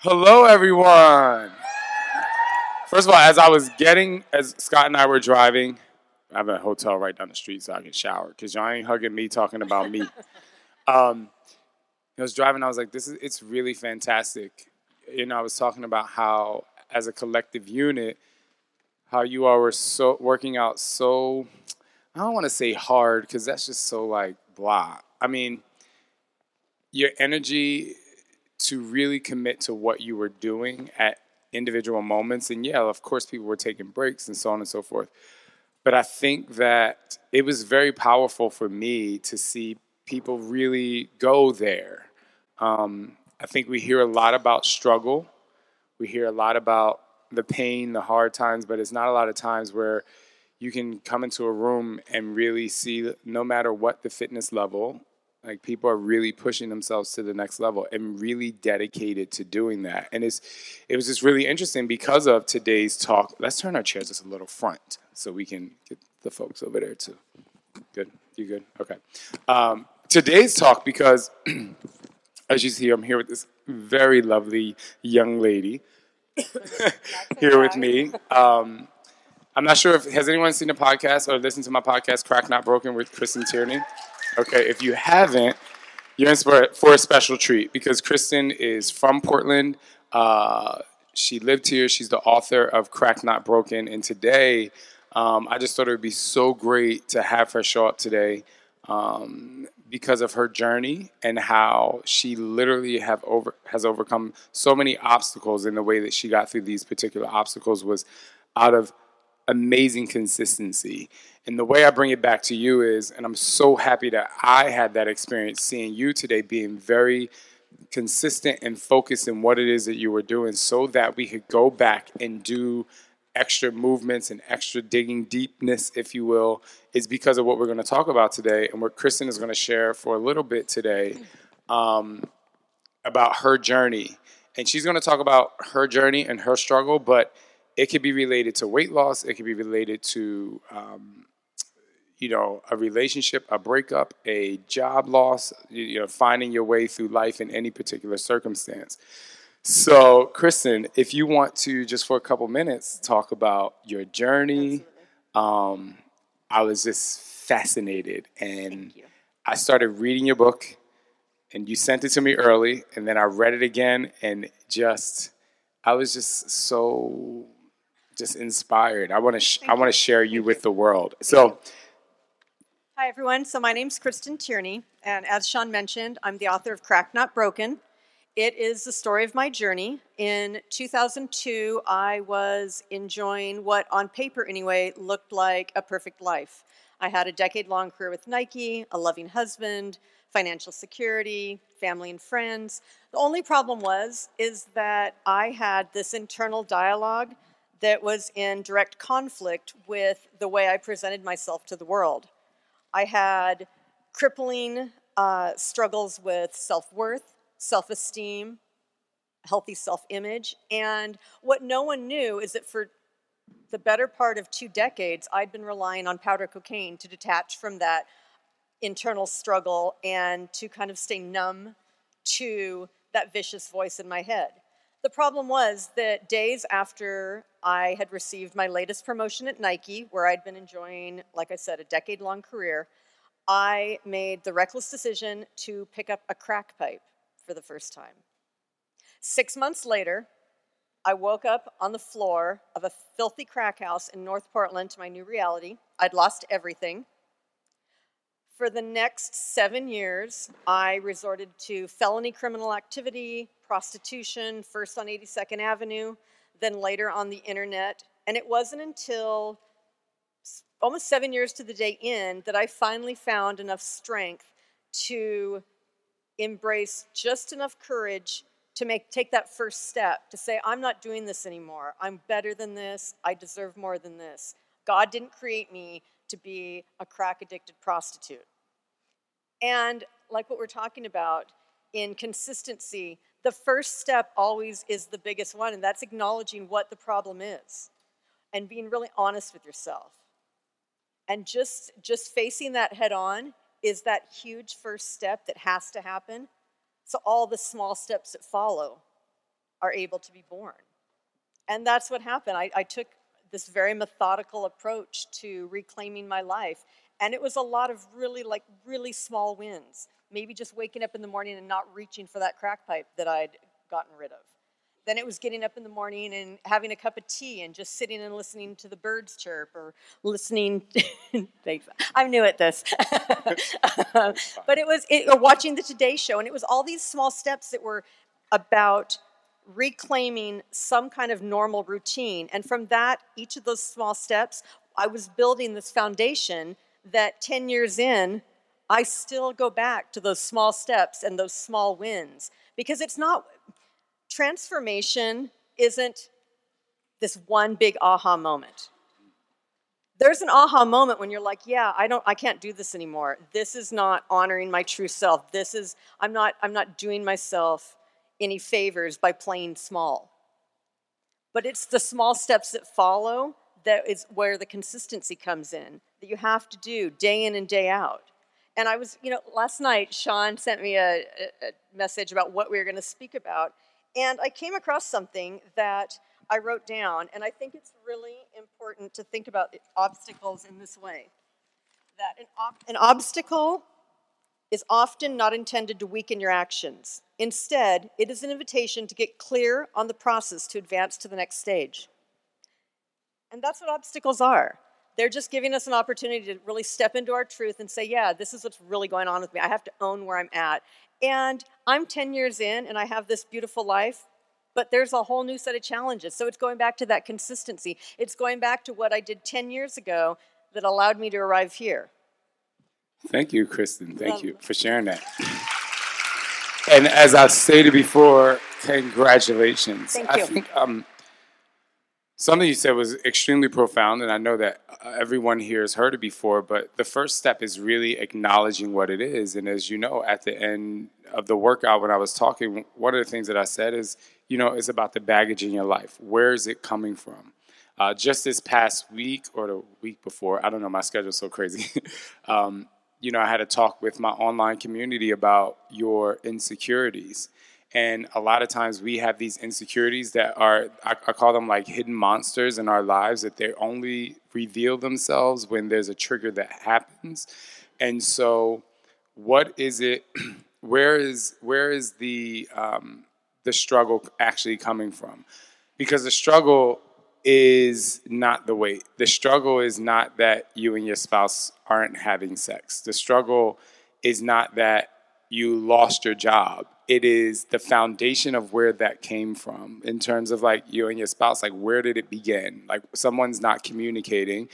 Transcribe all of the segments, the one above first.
Hello, everyone. First of all, as I was getting, as Scott and I were driving, I have a hotel right down the street so I can shower because y'all ain't hugging me talking about me. Um, I was driving, I was like, this is, it's really fantastic. You know, I was talking about how, as a collective unit, how you all were so working out so, I don't want to say hard because that's just so like blah. I mean, your energy to really commit to what you were doing at individual moments. And yeah, of course, people were taking breaks and so on and so forth. But I think that it was very powerful for me to see people really go there. Um, I think we hear a lot about struggle. We hear a lot about the pain, the hard times, but it's not a lot of times where you can come into a room and really see no matter what the fitness level like people are really pushing themselves to the next level and really dedicated to doing that. And it's it was just really interesting because of today's talk. Let's turn our chairs just a little front so we can get the folks over there too. Good. You good? Okay. Um, today's talk because as you see, I'm here with this very lovely young lady here with me. Um, I'm not sure if has anyone seen the podcast or listened to my podcast, Crack Not Broken, with Kristen Tierney. Okay, if you haven't, you're in for a special treat because Kristen is from Portland. Uh, she lived here. She's the author of Crack Not Broken. And today, um, I just thought it would be so great to have her show up today um, because of her journey and how she literally have over has overcome so many obstacles. And the way that she got through these particular obstacles was out of amazing consistency. And the way I bring it back to you is, and I'm so happy that I had that experience seeing you today being very consistent and focused in what it is that you were doing so that we could go back and do extra movements and extra digging deepness, if you will, is because of what we're going to talk about today and what Kristen is going to share for a little bit today um, about her journey. And she's going to talk about her journey and her struggle, but it could be related to weight loss. It could be related to, um, you know, a relationship, a breakup, a job loss. You know, finding your way through life in any particular circumstance. So, Kristen, if you want to just for a couple minutes talk about your journey, um, I was just fascinated, and I started reading your book, and you sent it to me early, and then I read it again, and just I was just so just inspired. I want to sh- I want to share you with the world. So, Hi, everyone. So, my name's Kristen Tierney, and as Sean mentioned, I'm the author of Crack Not Broken. It is the story of my journey. In 2002, I was enjoying what, on paper anyway, looked like a perfect life. I had a decade long career with Nike, a loving husband, financial security, family and friends. The only problem was is that I had this internal dialogue that was in direct conflict with the way I presented myself to the world. I had crippling uh, struggles with self worth, self esteem, healthy self image. And what no one knew is that for the better part of two decades, I'd been relying on powder cocaine to detach from that internal struggle and to kind of stay numb to that vicious voice in my head. The problem was that days after I had received my latest promotion at Nike, where I'd been enjoying, like I said, a decade long career, I made the reckless decision to pick up a crack pipe for the first time. Six months later, I woke up on the floor of a filthy crack house in North Portland to my new reality. I'd lost everything. For the next seven years, I resorted to felony criminal activity, prostitution, first on 82nd Avenue, then later on the internet. And it wasn't until almost seven years to the day in that I finally found enough strength to embrace just enough courage to make take that first step to say i'm not doing this anymore. I'm better than this. I deserve more than this. God didn't create me to be a crack addicted prostitute and like what we're talking about in consistency the first step always is the biggest one and that's acknowledging what the problem is and being really honest with yourself and just just facing that head on is that huge first step that has to happen so all the small steps that follow are able to be born. And that's what happened. I, I took this very methodical approach to reclaiming my life. And it was a lot of really, like, really small wins. Maybe just waking up in the morning and not reaching for that crack pipe that I'd gotten rid of. Then it was getting up in the morning and having a cup of tea and just sitting and listening to the birds chirp or listening. thanks. I'm new at this. but it was, it, or watching the Today Show. And it was all these small steps that were about reclaiming some kind of normal routine. And from that, each of those small steps, I was building this foundation that 10 years in, I still go back to those small steps and those small wins because it's not transformation isn't this one big aha moment. There's an aha moment when you're like, yeah, I don't I can't do this anymore. This is not honoring my true self. This is I'm not I'm not doing myself any favors by playing small. But it's the small steps that follow that is where the consistency comes in that you have to do day in and day out. And I was, you know, last night Sean sent me a, a message about what we were going to speak about, and I came across something that I wrote down, and I think it's really important to think about obstacles in this way. That an, ob- an obstacle is often not intended to weaken your actions. Instead, it is an invitation to get clear on the process to advance to the next stage. And that's what obstacles are. They're just giving us an opportunity to really step into our truth and say, yeah, this is what's really going on with me. I have to own where I'm at. And I'm 10 years in and I have this beautiful life, but there's a whole new set of challenges. So it's going back to that consistency. It's going back to what I did 10 years ago that allowed me to arrive here. Thank you, Kristen. Thank you for sharing that. And as I stated before, congratulations. Thank you. I think um, something you said was extremely profound, and I know that uh, everyone here has heard it before, but the first step is really acknowledging what it is. And as you know, at the end of the workout, when I was talking, one of the things that I said is, you know, it's about the baggage in your life. Where is it coming from? Uh, just this past week or the week before, I don't know, my schedule's so crazy. um, you know, I had a talk with my online community about your insecurities. And a lot of times we have these insecurities that are, I, I call them like hidden monsters in our lives, that they only reveal themselves when there's a trigger that happens. And so, what is it? Where is where is the um, the struggle actually coming from? Because the struggle is not the weight. The struggle is not that you and your spouse aren't having sex. The struggle is not that you lost your job. It is the foundation of where that came from in terms of like you and your spouse, like where did it begin? Like someone's not communicating.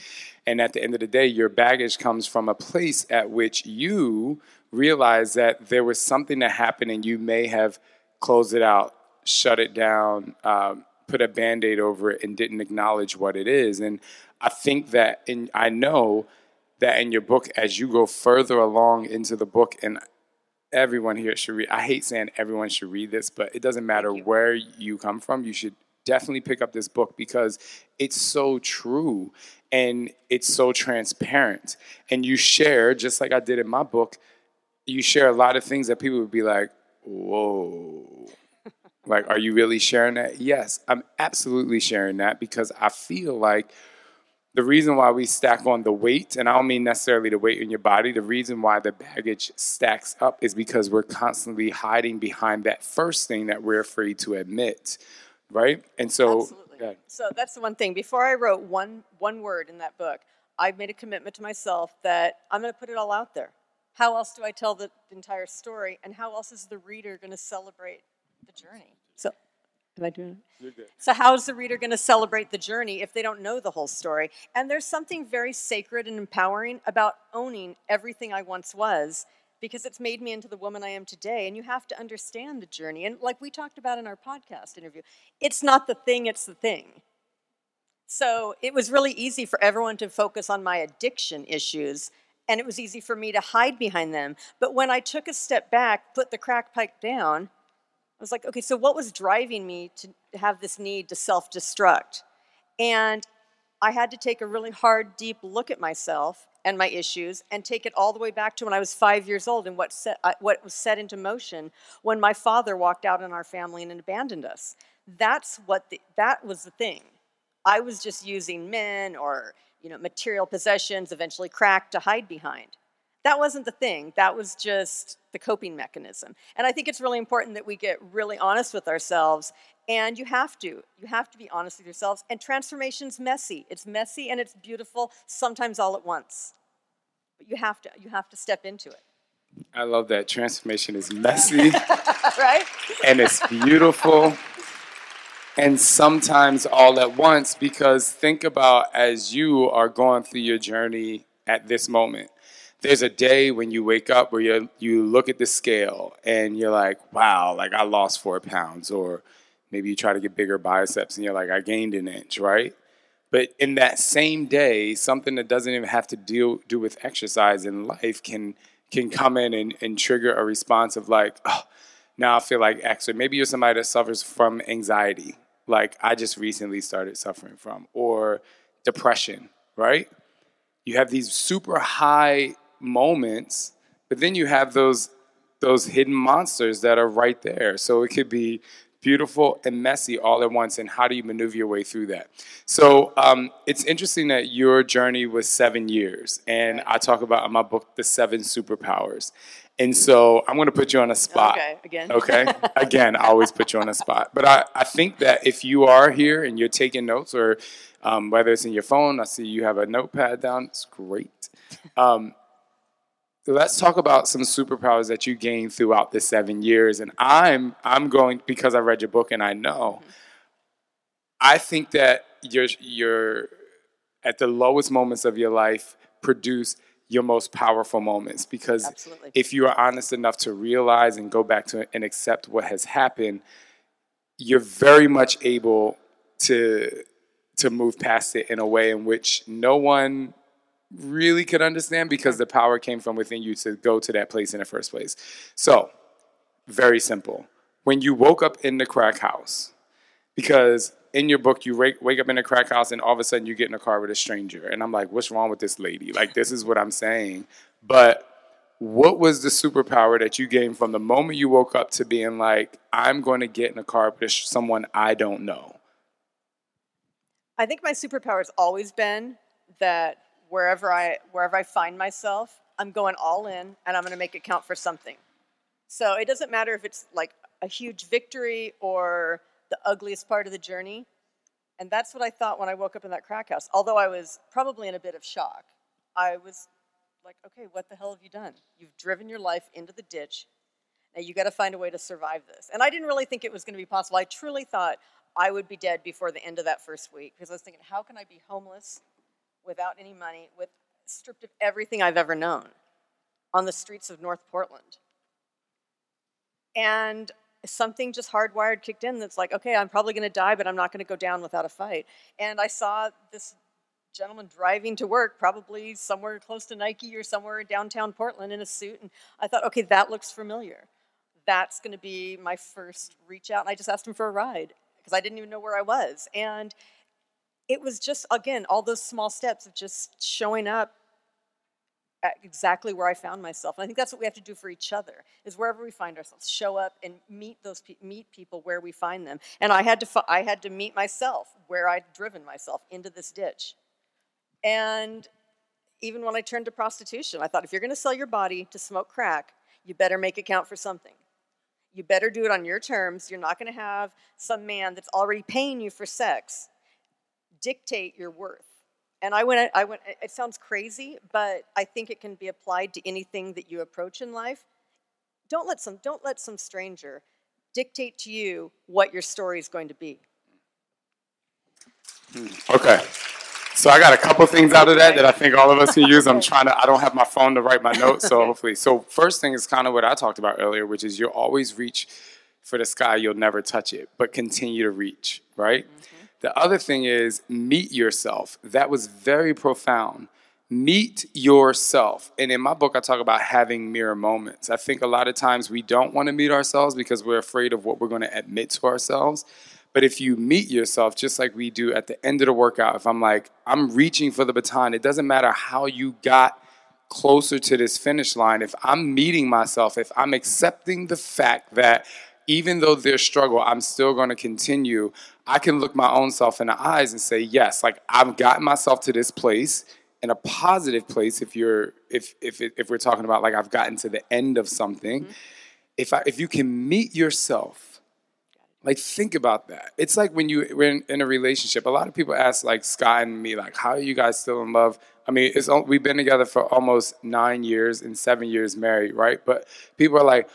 And at the end of the day, your baggage comes from a place at which you realize that there was something that happened and you may have closed it out, shut it down, um, put a band aid over it, and didn't acknowledge what it is. And I think that, and I know that in your book, as you go further along into the book, and everyone here should read. I hate saying everyone should read this, but it doesn't matter where you come from. You should definitely pick up this book because it's so true and it's so transparent. And you share, just like I did in my book, you share a lot of things that people would be like, whoa. Like, are you really sharing that? Yes, I'm absolutely sharing that because I feel like the reason why we stack on the weight, and I don't mean necessarily the weight in your body, the reason why the baggage stacks up is because we're constantly hiding behind that first thing that we're afraid to admit, right? And so, Absolutely. yeah. So that's the one thing. Before I wrote one one word in that book, I made a commitment to myself that I'm going to put it all out there. How else do I tell the entire story, and how else is the reader going to celebrate the journey? So, am I doing it? So, how is the reader going to celebrate the journey if they don't know the whole story? And there's something very sacred and empowering about owning everything I once was because it's made me into the woman I am today. And you have to understand the journey. And like we talked about in our podcast interview, it's not the thing, it's the thing. So it was really easy for everyone to focus on my addiction issues, and it was easy for me to hide behind them. But when I took a step back, put the crack pipe down, I was like, okay, so what was driving me to have this need to self destruct? And I had to take a really hard, deep look at myself and my issues and take it all the way back to when I was five years old and what, set, uh, what was set into motion when my father walked out on our family and abandoned us. That's what the, that was the thing. I was just using men or you know material possessions, eventually crack to hide behind. That wasn't the thing. That was just the coping mechanism. And I think it's really important that we get really honest with ourselves. And you have to. You have to be honest with yourselves. And transformation's messy. It's messy and it's beautiful, sometimes all at once. But you have to you have to step into it. I love that. Transformation is messy right? and it's beautiful and sometimes all at once because think about as you are going through your journey at this moment there's a day when you wake up where you you look at the scale and you're like wow like i lost four pounds or maybe you try to get bigger biceps and you're like i gained an inch right but in that same day something that doesn't even have to deal do with exercise in life can can come in and, and trigger a response of like oh now I feel like X, or maybe you're somebody that suffers from anxiety, like I just recently started suffering from, or depression, right? You have these super high moments, but then you have those those hidden monsters that are right there. So it could be beautiful and messy all at once. And how do you maneuver your way through that? So um, it's interesting that your journey was seven years, and I talk about in my book the seven superpowers. And so I'm going to put you on a spot. Okay, again. Okay. Again, I always put you on a spot. But I, I think that if you are here and you're taking notes, or um, whether it's in your phone, I see you have a notepad down. It's great. Um, let's talk about some superpowers that you gained throughout the seven years. And I'm I'm going because I read your book and I know. Mm-hmm. I think that you're you're at the lowest moments of your life produce your most powerful moments because Absolutely. if you are honest enough to realize and go back to and accept what has happened, you're very much able to to move past it in a way in which no one really could understand because the power came from within you to go to that place in the first place. So, very simple. When you woke up in the crack house, because in your book you wake, up in a crack house and all of a sudden you get in a car with a stranger and i'm like what's wrong with this lady like this is what i'm saying but what was the superpower that you gained from the moment you woke up to being like i'm going to get in a car with someone i don't know I think my superpower has always been that wherever I wherever I find myself, I'm going all in and I'm going to make it count for something. So it doesn't matter if it's like a huge victory or the ugliest part of the journey. And that's what I thought when I woke up in that crack house. Although I was probably in a bit of shock, I was like, okay, what the hell have you done? You've driven your life into the ditch. Now you got to find a way to survive this. And I didn't really think it was going to be possible. I truly thought I would be dead before the end of that first week because I was thinking, how can I be homeless without any money, with stripped of everything I've ever known on the streets of North Portland? And something just hardwired kicked in that's like, okay, I'm probably going to die, but I'm not going to go down without a fight. And I saw this gentleman driving to work, probably somewhere close to Nike or somewhere in downtown Portland in a suit. And I thought, okay, that looks familiar. That's going to be my first reach out. And I just asked him for a ride because I didn't even know where I was. And it was just, again, all those small steps of just showing up exactly where I found myself. And I think that's what we have to do for each other is wherever we find ourselves, show up and meet those pe- meet people where we find them. And I had to fi- I had to meet myself where I'd driven myself into this ditch. And even when I turned to prostitution, I thought if you're going to sell your body to smoke crack, you better make it count for something. You better do it on your terms. You're not going to have some man that's already paying you for sex dictate your worth. And I went, I went, it sounds crazy, but I think it can be applied to anything that you approach in life. Don't let some, don't let some stranger dictate to you what your story is going to be. Okay. So I got a couple things out of that that I think all of us can use. I'm trying to. I don't have my phone to write my notes, so hopefully. So first thing is kind of what I talked about earlier, which is you'll always reach for the sky. You'll never touch it, but continue to reach. Right. Mm-hmm. The other thing is meet yourself. That was very profound. Meet yourself. And in my book, I talk about having mirror moments. I think a lot of times we don't want to meet ourselves because we're afraid of what we're going to admit to ourselves. But if you meet yourself, just like we do at the end of the workout, if I'm like, I'm reaching for the baton, it doesn't matter how you got closer to this finish line. If I'm meeting myself, if I'm accepting the fact that even though there's struggle, I'm still going to continue, I can look my own self in the eyes and say, yes, like I've gotten myself to this place in a positive place if you're if if if we're talking about like I've gotten to the end of something. Mm-hmm. If I if you can meet yourself like think about that. It's like when you when in, in a relationship. A lot of people ask like Scott and me like, "How are you guys still in love?" I mean, it's we've been together for almost nine years and seven years married, right? But people are like,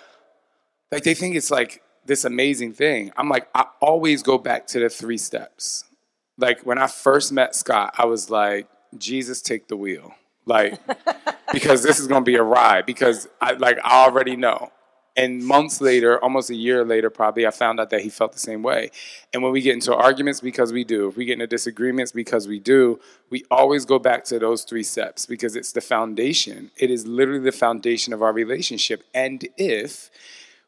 like they think it's like this amazing thing. I'm like, I always go back to the three steps. Like when I first met Scott, I was like, Jesus, take the wheel, like because this is gonna be a ride. Because I like I already know and months later, almost a year later, probably, I found out that he felt the same way. And when we get into arguments, because we do, if we get into disagreements, because we do, we always go back to those three steps because it's the foundation. It is literally the foundation of our relationship. And if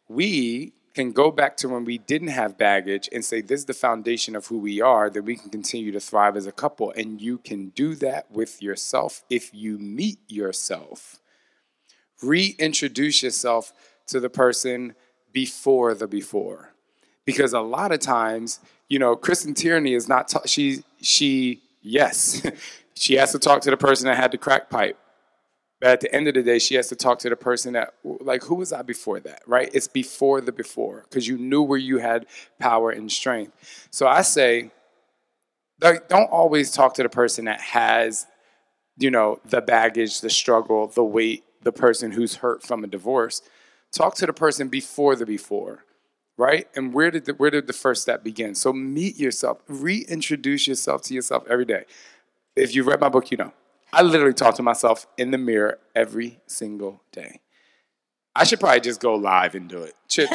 we can go back to when we didn't have baggage and say, This is the foundation of who we are, then we can continue to thrive as a couple. And you can do that with yourself if you meet yourself. Reintroduce yourself to the person before the before. Because a lot of times, you know, Kristen Tierney is not, ta- she, she, yes, she has to talk to the person that had the crack pipe. But at the end of the day, she has to talk to the person that, like, who was I before that, right? It's before the before, because you knew where you had power and strength. So I say, like, don't always talk to the person that has, you know, the baggage, the struggle, the weight, the person who's hurt from a divorce. Talk to the person before the before, right? And where did the, where did the first step begin? So meet yourself, reintroduce yourself to yourself every day. If you read my book, you know. I literally talk to myself in the mirror every single day. I should probably just go live and do it. Chip,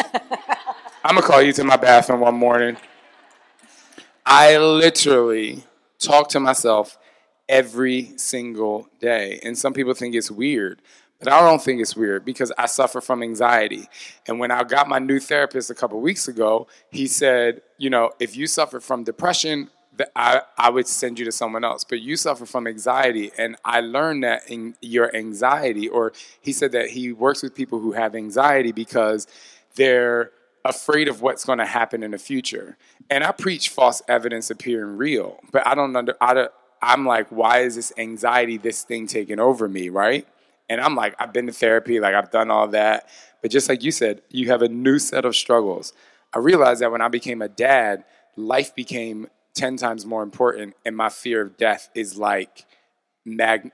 I'm gonna call you to my bathroom one morning. I literally talk to myself every single day. And some people think it's weird. But I don't think it's weird because I suffer from anxiety. And when I got my new therapist a couple weeks ago, he said, you know, if you suffer from depression, I, I would send you to someone else. But you suffer from anxiety. And I learned that in your anxiety, or he said that he works with people who have anxiety because they're afraid of what's going to happen in the future. And I preach false evidence appearing real, but I don't under, I don't, I'm like, why is this anxiety, this thing taking over me, right? And I'm like, I've been to therapy, like I've done all that. But just like you said, you have a new set of struggles. I realized that when I became a dad, life became 10 times more important, and my fear of death is like mag-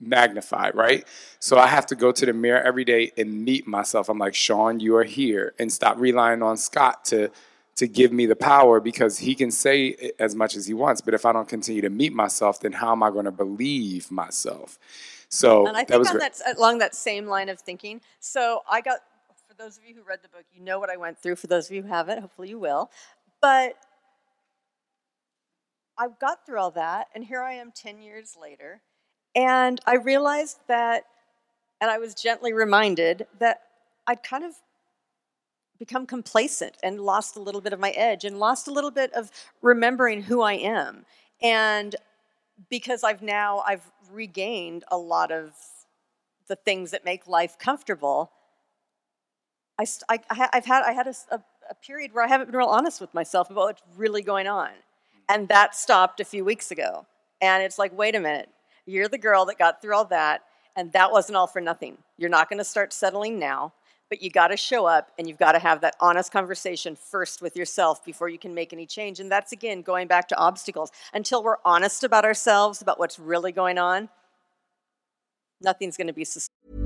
magnified, right? So I have to go to the mirror every day and meet myself. I'm like, Sean, you are here, and stop relying on Scott to to give me the power because he can say as much as he wants. But if I don't continue to meet myself, then how am I going to believe myself? So and I think that was on that, along that same line of thinking. So I got, for those of you who read the book, you know what I went through. For those of you who haven't, hopefully you will. But I got through all that, and here I am 10 years later, and I realized that, and I was gently reminded that I'd kind of become complacent and lost a little bit of my edge and lost a little bit of remembering who I am. And because I've now I've regained a lot of the things that make life comfortable. I, I, have had I had a, a, a, period where I haven't been real honest with myself about what's really going on, and that stopped a few weeks ago. And it's like, wait a minute, you're the girl that got through all that, and that wasn't all for nothing. You're not going to start settling now, but you got to show up and you've got to have that honest conversation first with yourself before you can make any change. And that's again going back to obstacles. Until we're honest about ourselves, about what's really going on, nothing's going to be sustainable.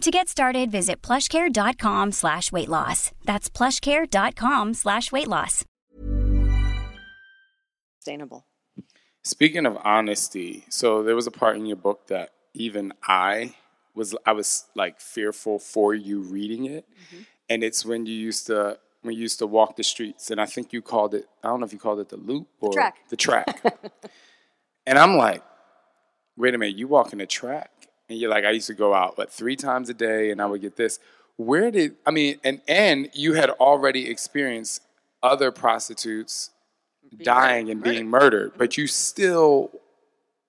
To get started, visit plushcare.com slash weight loss. That's plushcare.com slash weight loss. Sustainable. Speaking of honesty, so there was a part in your book that even I was I was like fearful for you reading it. Mm-hmm. And it's when you used to when you used to walk the streets and I think you called it I don't know if you called it the loop or track. the track. and I'm like, wait a minute, you walking the track? And you're like, I used to go out but three times a day and I would get this. Where did I mean and and you had already experienced other prostitutes dying and being murdered, but you still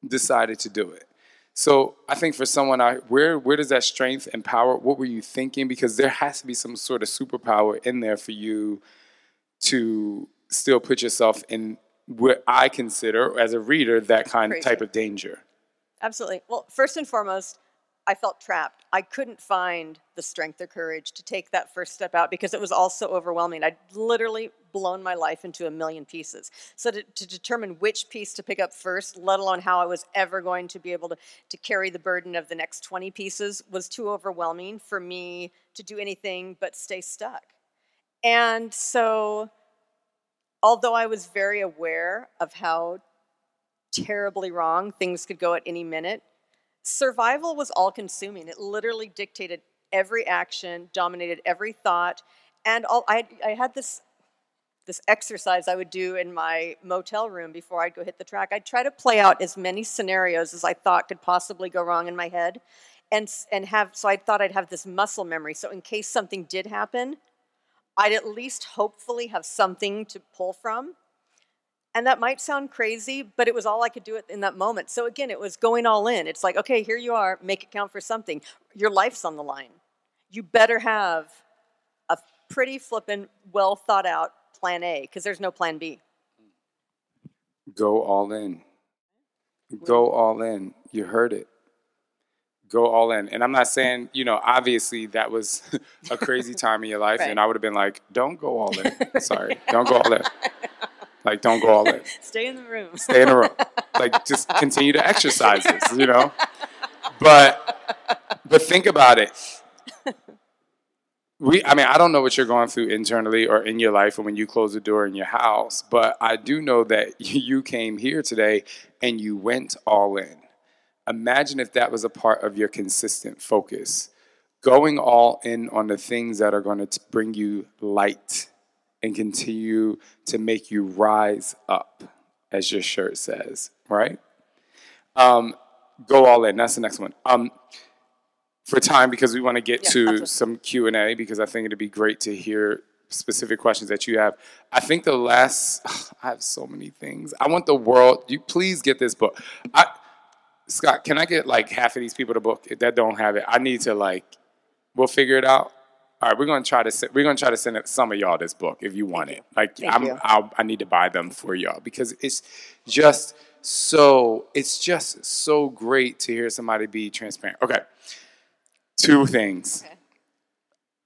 decided to do it. So I think for someone I, where where does that strength and power? What were you thinking? Because there has to be some sort of superpower in there for you to still put yourself in what I consider as a reader that kind of type of danger. Absolutely. Well, first and foremost, I felt trapped. I couldn't find the strength or courage to take that first step out because it was all so overwhelming. I'd literally blown my life into a million pieces. So to, to determine which piece to pick up first, let alone how I was ever going to be able to, to carry the burden of the next 20 pieces, was too overwhelming for me to do anything but stay stuck. And so, although I was very aware of how terribly wrong things could go at any minute, survival was all consuming. It literally dictated every action, dominated every thought, and all I, I had this this exercise I would do in my motel room before I'd go hit the track. I'd try to play out as many scenarios as I thought could possibly go wrong in my head, and and have so I thought I'd have this muscle memory. So in case something did happen, I'd at least hopefully have something to pull from. And that might sound crazy, but it was all I could do it in that moment. So again, it was going all in. It's like, okay, here you are, make it count for something. Your life's on the line. You better have a pretty flippin', well thought out plan A, because there's no plan B. Go all in. Go all in. You heard it. Go all in. And I'm not saying, you know, obviously that was a crazy time in your life, Right. and I would have been like, don't go all in. Sorry. Don't go all in. Like, don't go all in. Stay in the room. Stay in the room. Like, just continue to exercise this, you know? But, but think about it. We, I mean, I don't know what you're going through internally or in your life or when you close the door in your house, but I do know that you came here today and you went all in. Imagine if that was a part of your consistent focus, going all in on the things that are going to bring you light and continue to make you rise up, as your shirt says, right? Um, go all in. That's the next one. Um, for time, because we want to get Yeah, to some Q and A, because I think it'd be great to hear specific questions that you have. I think the last, I have so many things. I want the world. You please get this book. I, Scott, can I get like half of these people to book that don't have it? I need to like, we'll figure it out. All right, we're gonna try to send, we're gonna try to send some of y'all this book if you want it. Like Thank I'm. I'll, I need to buy them for y'all because it's just so it's just so great to hear somebody be transparent. Okay, two things.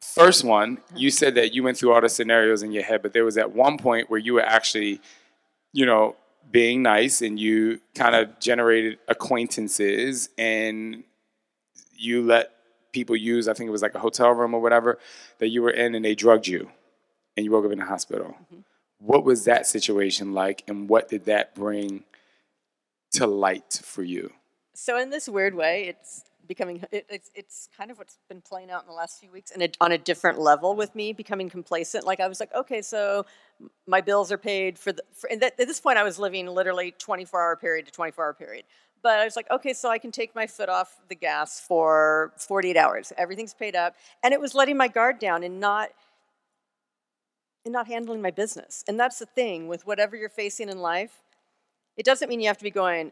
First one, you said that you went through all the scenarios in your head, but there was at one point where you were actually, you know, being nice and you kind of generated acquaintances and you let people use, I think it was like a hotel room or whatever, that you were in and they drugged you and you woke up in the hospital. Mm-hmm. What was that situation like and what did that bring to light for you? So in this weird way, it's becoming it, it's it's kind of what's been playing out in the last few weeks, and on a different level with me becoming complacent. Like I was like, okay, so my bills are paid for the. For, and that, at this point, I was living literally 24 hour period to 24 hour period. But I was like, okay, so I can take my foot off the gas for 48 hours. Everything's paid up. And it was letting my guard down and not and not handling my business. And that's the thing with whatever you're facing in life. It doesn't mean you have to be going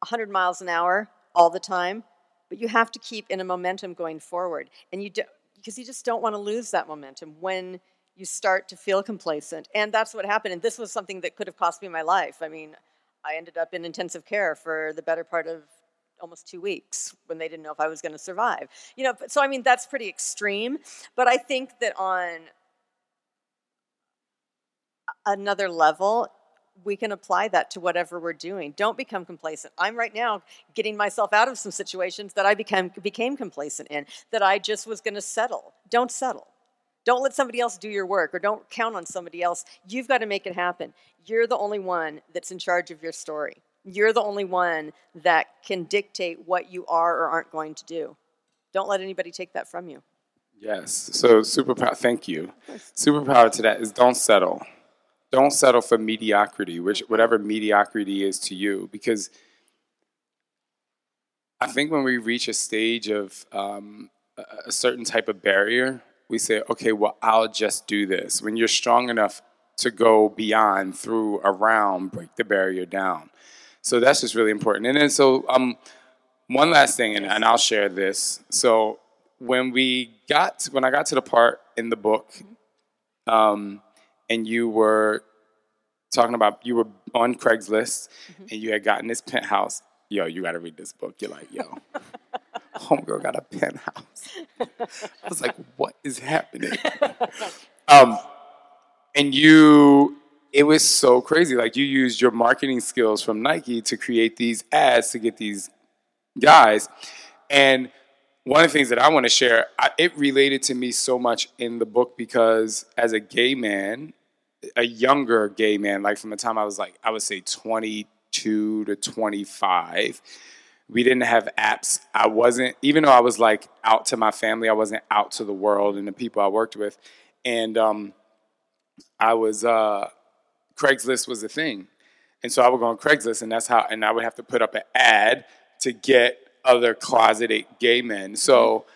100 miles an hour all the time, but you have to keep in a momentum going forward. And you don't because you just don't want to lose that momentum when you start to feel complacent. And that's what happened. And this was something that could have cost me my life. I mean, I ended up in intensive care for the better part of almost two weeks when they didn't know if I was going to survive. You know, so I mean, that's pretty extreme. But I think that on another level, we can apply that to whatever we're doing. Don't become complacent. I'm right now getting myself out of some situations that I became became complacent in that I just was going to settle. Don't settle. Don't let somebody else do your work or don't count on somebody else. You've got to make it happen. You're the only one that's in charge of your story. You're the only one that can dictate what you are or aren't going to do. Don't let anybody take that from you. Yes. So superpower. Thank you. Superpower to that is don't settle don't settle for mediocrity, which whatever mediocrity is to you, because I think when we reach a stage of um, a certain type of barrier, we say, okay, well, I'll just do this. When you're strong enough to go beyond, through, around, break the barrier down. So that's just really important. And then, so um, one last thing, and, and I'll share this. So when we got, when I got to the part in the book, um, and you were talking about you were on Craigslist mm-hmm. and you had gotten this penthouse. Yo, you got to read this book. You're like, yo, homegirl got a penthouse. I was like, what is happening? um, and you, it was so crazy. Like you used your marketing skills from Nike to create these ads to get these guys. And one of the things that I want to share, I, it related to me so much in the book because as a gay man, a younger gay man, like from the time I was like, I would say 22 to 25. We didn't have apps. I wasn't, even though I was like out to my family, I wasn't out to the world and the people I worked with. And um, I was, uh, Craigslist was a thing. And so I would go on Craigslist and that's how, and I would have to put up an ad to get other closeted gay men. So, mm-hmm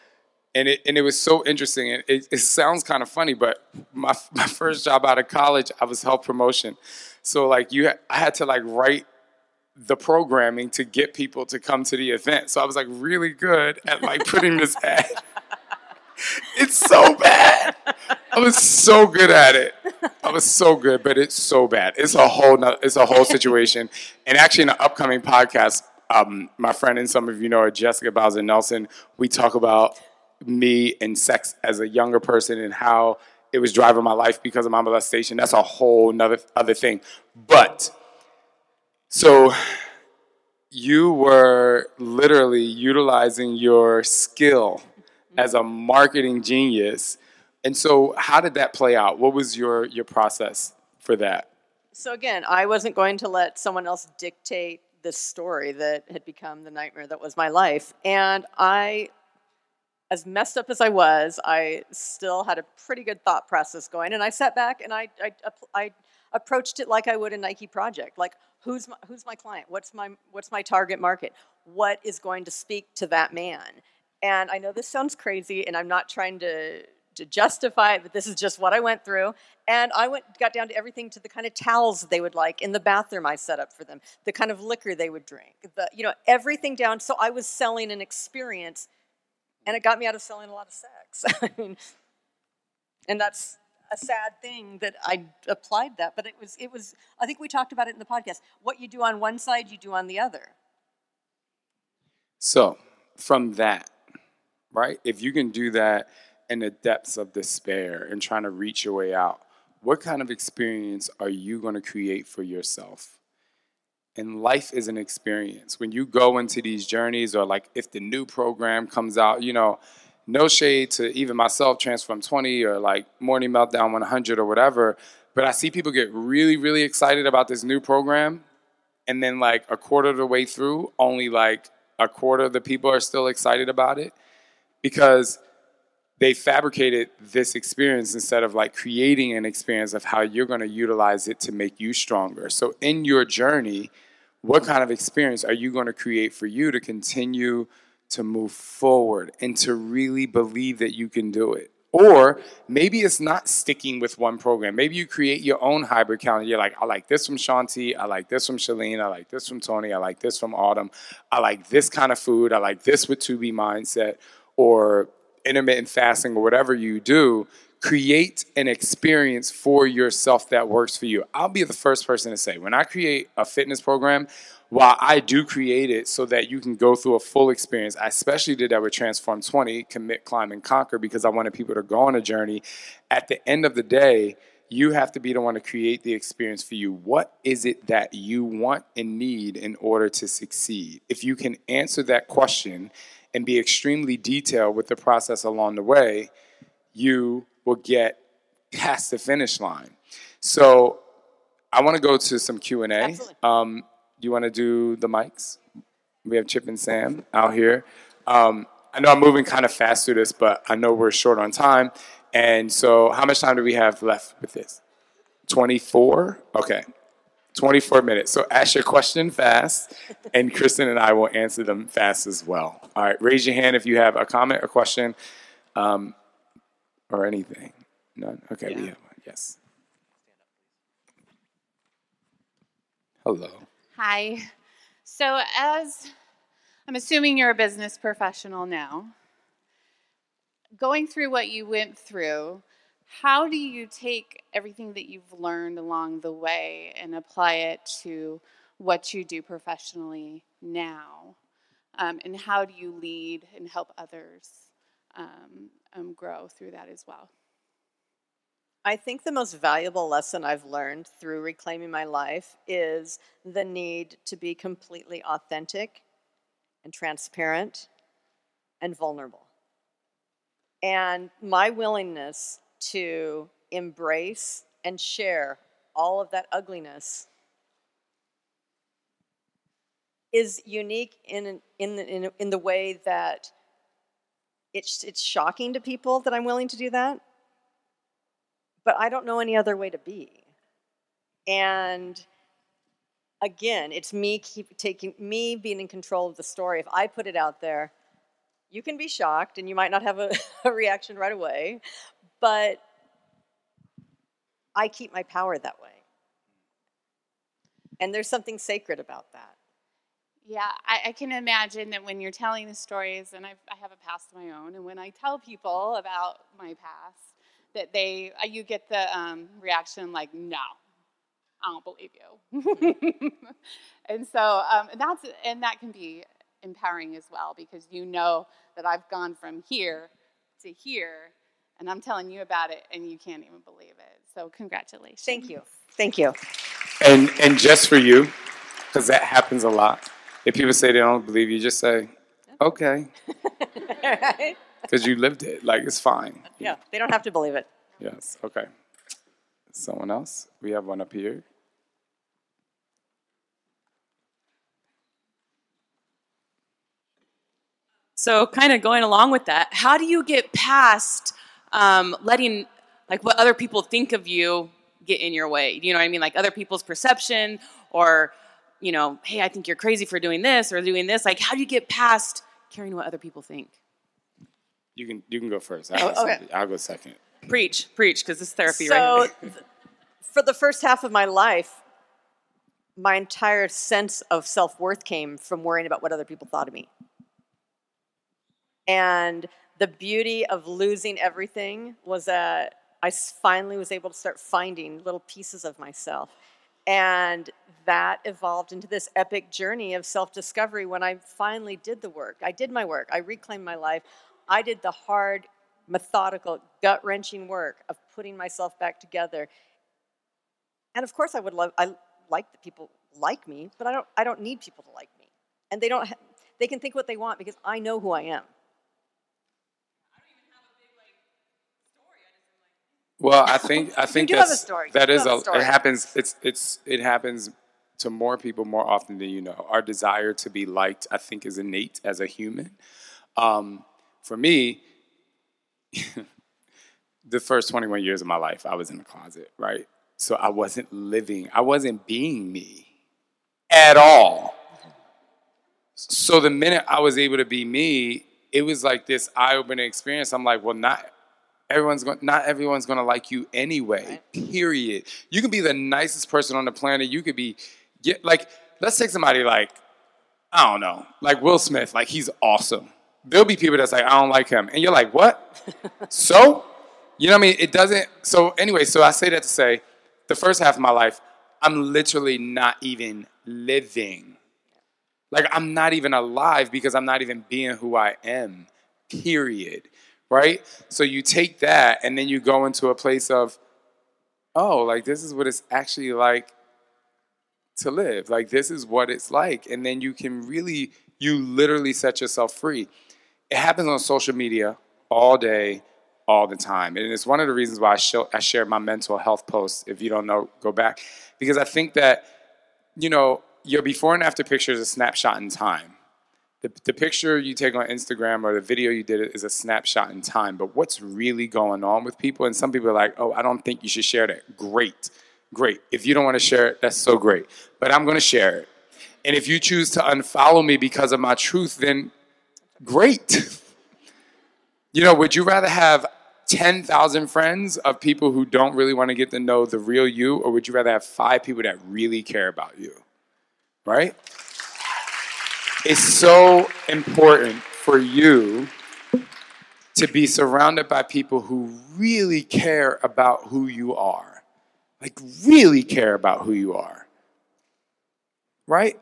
and it and it was so interesting. It, it, it sounds kind of funny, but my my first job out of college, I was health promotion, so like you, I had to like write the programming to get people to come to the event. So I was like really good at like putting this ad. It's so bad. I was so good at it. I was so good, but it's so bad. It's a whole no, it's a whole situation. And actually, in an upcoming podcast, um, my friend and some of you know Jessica Bowser Nelson. We talk about me and sex as a younger person and how it was driving my life because of my molestation. That's a whole nother other thing. But so you were literally utilizing your skill as a marketing genius. And so how did that play out? What was your your process for that? So again, I wasn't going to let someone else dictate this story that had become the nightmare that was my life. And I as messed up as I was, I still had a pretty good thought process going. And I sat back and I, I, I approached it like I would a Nike project. Like, who's my, who's my client? What's my, what's my target market? What is going to speak to that man? And I know this sounds crazy, and I'm not trying to, to justify it, but this is just what I went through. And I went, got down to everything to the kind of towels they would like in the bathroom I set up for them, the kind of liquor they would drink, the, you know, everything down. So I was selling an experience and it got me out of selling a lot of sex. I mean, and that's a sad thing that I applied that, but it was it was I think we talked about it in the podcast. What you do on one side, you do on the other. So, from that, right? If you can do that in the depths of despair and trying to reach your way out, what kind of experience are you going to create for yourself? and life is an experience. When you go into these journeys, or like if the new program comes out, you know, no shade to even myself, Transform 20 or like Morning Meltdown 100 or whatever, but I see people get really, really excited about this new program. And then, like a quarter of the way through, only like a quarter of the people are still excited about it because they fabricated this experience instead of like creating an experience of how you're going to utilize it to make you stronger. So in your journey, what kind of experience are you going to create for you to continue to move forward and to really believe that you can do it? Or maybe it's not sticking with one program. Maybe you create your own hybrid calendar. You're like, I like this from Shaun T. I like this from Chalene. I like this from Tony. I like this from Autumn. I like this kind of food. I like this with 2B mindset or intermittent fasting or whatever you do. Create an experience for yourself that works for you. I'll be the first person to say, when I create a fitness program, while I do create it so that you can go through a full experience, I especially did that with Transform 20, Commit, Climb, and Conquer, because I wanted people to go on a journey. At the end of the day, you have to be the one to create the experience for you. What is it that you want and need in order to succeed? If you can answer that question and be extremely detailed with the process along the way, you will get past the finish line. So I want to go to some Q&A. Um, do you want to do the mics? We have Chip and Sam out here. Um, I know I'm moving kind of fast through this, but I know we're short on time. And so, how much time do we have left with this? 24? Okay. 24 minutes. So, ask your question fast, and Kristen and I will answer them fast as well. All right, raise your hand if you have a comment, a question, um, or anything. None? Okay, yeah. we have one. Yes. Hello. Hi. So, as I'm assuming you're a business professional now, going through what you went through, how do you take everything that you've learned along the way and apply it to what you do professionally now? Um, and how do you lead and help others um, um, grow through that as well? I think the most valuable lesson I've learned through reclaiming my life is the need to be completely authentic and transparent and vulnerable. And my willingness to embrace and share all of that ugliness is unique in, in, in, in the way that it's, it's shocking to people that I'm willing to do that but I don't know any other way to be. And again, it's me keep taking me being in control of the story. If I put it out there, you can be shocked and you might not have a, a reaction right away, but I keep my power that way. And there's something sacred about that. Yeah, I, I, can imagine that when you're telling the stories, and I've, I have a past of my own, and when I tell people about my past, that they uh, you get the um, reaction like no i don't believe you. And so um, and that's and that can be empowering as well because you know that i've gone from here to here and i'm telling you about it and you can't even believe it. So congratulations. Thank you. Thank you. And and just for you because that happens a lot. If people say they don't believe you just say okay because you lived it. Like it's fine. Yeah, they don't have to believe it. Yes. Okay. Someone else? We have one up here. So, kind of going along with that, how do you get past um, letting like what other people think of you get in your way? You know what I mean? Like other people's perception, or you know, hey, I think you're crazy for doing this or doing this. Like, how do you get past caring what other people think? You can you can go first. Oh, I'll, oh, okay. I'll go second. Preach, preach, because this therapy so, right here. for the first half of my life, my entire sense of self worth came from worrying about what other people thought of me. And the beauty of losing everything was that I finally was able to start finding little pieces of myself. And that evolved into this epic journey of self discovery when I finally did the work. I did my work, I reclaimed my life. I did the hard, methodical, gut wrenching work of putting myself back together. And of course, I would love, I like that people like me, but I don't, I don't need people to like me. And they don't, ha- they can think what they want because I know who I am. Well, I think I think that's, that is a, a it happens. It's it's it happens to more people more often than you know. Our desire to be liked, I think, is innate as a human. Um, for me, the first 21 years of my life, I was in the closet, right? So I wasn't living, I wasn't being me. at all. So the minute I was able to be me, it was like this eye-opening experience. I'm like, well, not everyone's going not everyone's going to like you anyway. Period. You can be the nicest person on the planet. You could be get like let's take somebody like I don't know, like Will Smith, like he's awesome. There'll be people that's like, I don't like him. And you're like, what? so? You know what I mean? It doesn't. So, anyway, so I say that to say the first half of my life, I'm literally not even living. Like, I'm not even alive because I'm not even being who I am, period. Right? So, you take that and then you go into a place of, oh, like, this is what it's actually like to live. Like, this is what it's like. And then you can really, you literally set yourself free. It happens on social media all day, all the time. And it's one of the reasons why I, I share my mental health posts. If you don't know, go back. Because I think that, you know, your before and after picture is a snapshot in time. The, the picture you take on Instagram or the video you did is a snapshot in time. But what's really going on with people? And some people are like, oh, I don't think you should share that. Great great. If you don't want to share it, that's so great. But I'm going to share it. And if you choose to unfollow me because of my truth, then great. you know, would you rather have 10,000 friends of people who don't really want to get to know the real you, or would you rather have five people that really care about you? Right? It's so important for you to be surrounded by people who really care about who you are like really care about who you are, right?